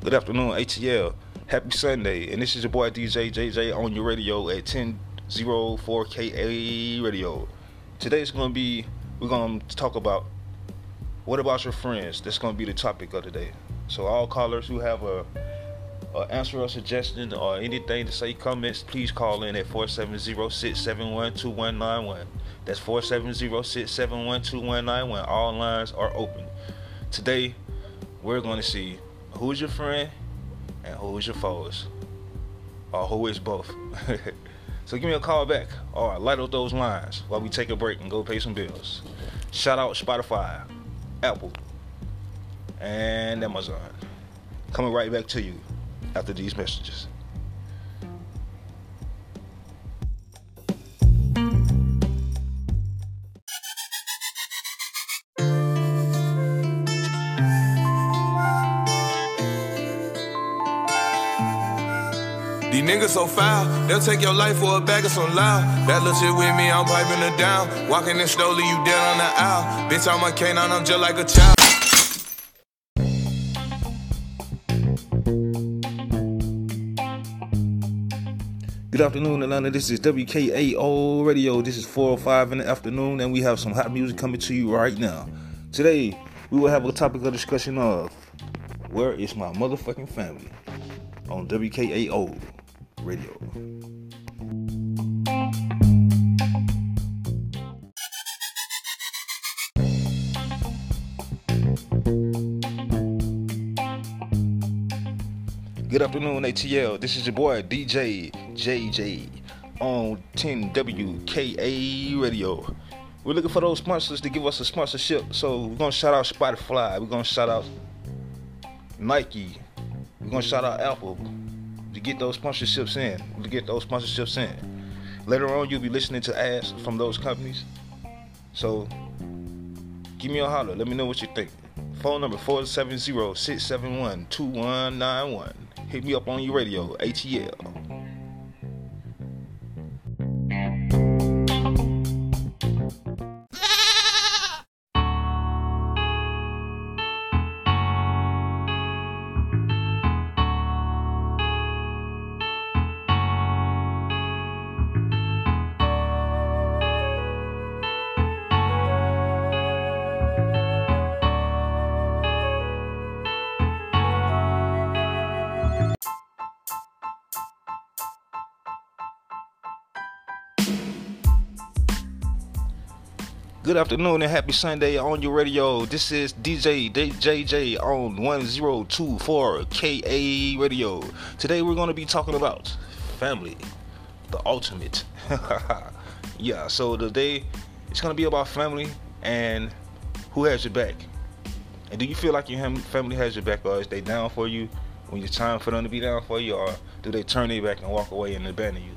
Good afternoon, ATL. Happy Sunday. And this is your boy DJ JJ on your radio at 1004 KA radio. Today's going to be, we're going to talk about what about your friends? That's going to be the topic of today. So, all callers who have a, a answer or suggestion or anything to say, comments, please call in at 470 671 2191. That's 470 671 2191. All lines are open. Today, we're going to see who's your friend and who's your foes, or who is both. so give me a call back, or light up those lines while we take a break and go pay some bills. Shout out Spotify, Apple, and Amazon. Coming right back to you after these messages. These niggas so foul, they'll take your life for a bag of some loud. That little shit with me, I'm piping it down. Walking in slowly, you dead on the aisle. Bitch, I'm a canine, I'm just like a child. Good afternoon, Atlanta. This is WKAO Radio. This is 405 in the afternoon, and we have some hot music coming to you right now. Today, we will have a topic of discussion of where is my motherfucking family on WKAO Radio. Good afternoon, ATL. This is your boy DJ JJ on 10WKA Radio. We're looking for those sponsors to give us a sponsorship. So we're gonna shout out Spotify. We're gonna shout out Nike. We're gonna shout out Apple to get those sponsorships in. To get those sponsorships in. Later on, you'll be listening to ads from those companies. So give me a holler. Let me know what you think. Phone number 470-671-2191. Hit me up on your radio, ATL. Good afternoon and happy Sunday on your radio. This is DJ JJ on 1024 KA Radio. Today we're going to be talking about family, the ultimate. yeah, so today it's going to be about family and who has your back. And do you feel like your family has your back or is they down for you when it's time for them to be down for you or do they turn their back and walk away and abandon you?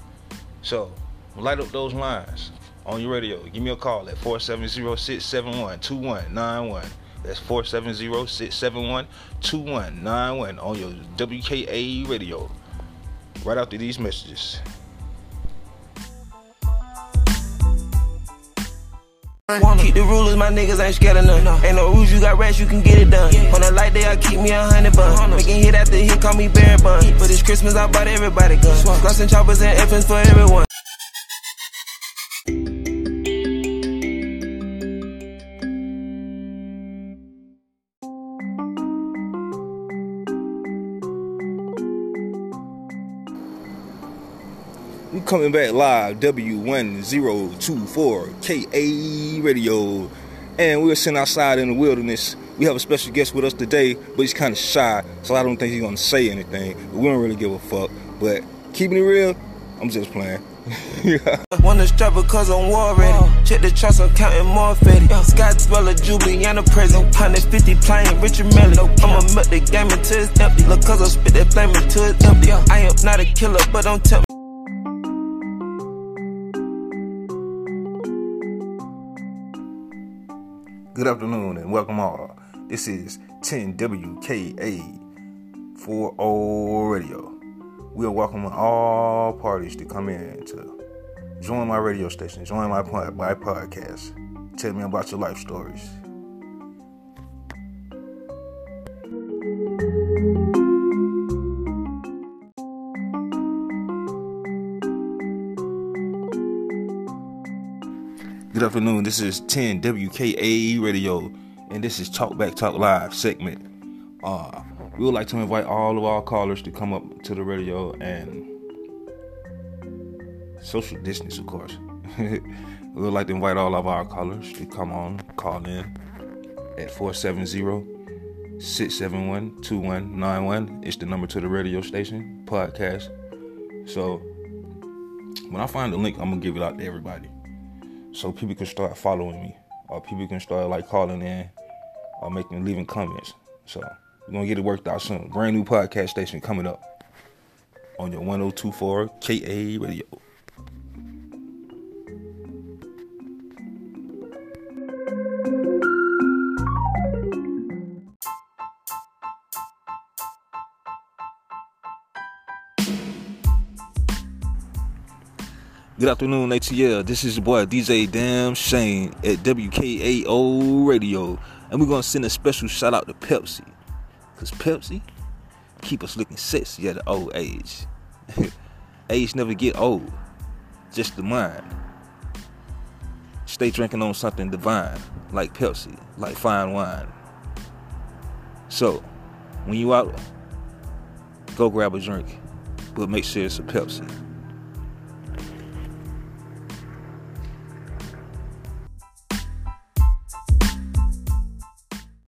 So, light up those lines on your radio. Give me a call at 470-671-2191. That's 470-671-2191 on your WKA radio. Right after these messages. Keep the rulers, my niggas ain't scared of none. Ain't no rules, you got rats, you can get it done. On that light day, I keep me a hundred bun. Making hit after hit, call me Barry Bun. For this Christmas, I bought everybody guns. Gloss and choppers and infants for everyone. We coming back live, W1024 KA Radio. And we're sitting outside in the wilderness. We have a special guest with us today, but he's kind of shy, so I don't think he's gonna say anything. But we don't really give a fuck. But keeping it real, I'm just playing. yeah. Wanna strap because I'm war ready. Check the trust, I'm counting more fetty. Scott spell a Jubilee and a present. 150 playing Richard Mille. I'ma milk the game until it's empty. Look, cause I spit that flame until it's empty. I am not a killer, but don't tempt me. Good afternoon and welcome all. This is 10WKA 40 Radio. We are welcoming all parties to come in to join my radio station, join my, my podcast. Tell me about your life stories. Afternoon. This is 10 WKA Radio, and this is Talk Back Talk Live segment. Uh, we would like to invite all of our callers to come up to the radio and social distance, of course. we would like to invite all of our callers to come on, call in at 470 671 2191. It's the number to the radio station, podcast. So when I find the link, I'm gonna give it out to everybody. So people can start following me. Or people can start like calling in or making leaving comments. So we're gonna get it worked out soon. Brand new podcast station coming up on your 1024 KA radio. Good afternoon, ATL. This is your boy DJ Damn Shane at WKAO Radio. And we're gonna send a special shout out to Pepsi. Cause Pepsi keep us looking sexy at an old age. age never get old, just the mind. Stay drinking on something divine, like Pepsi, like fine wine. So, when you out, go grab a drink, but make sure it's a Pepsi.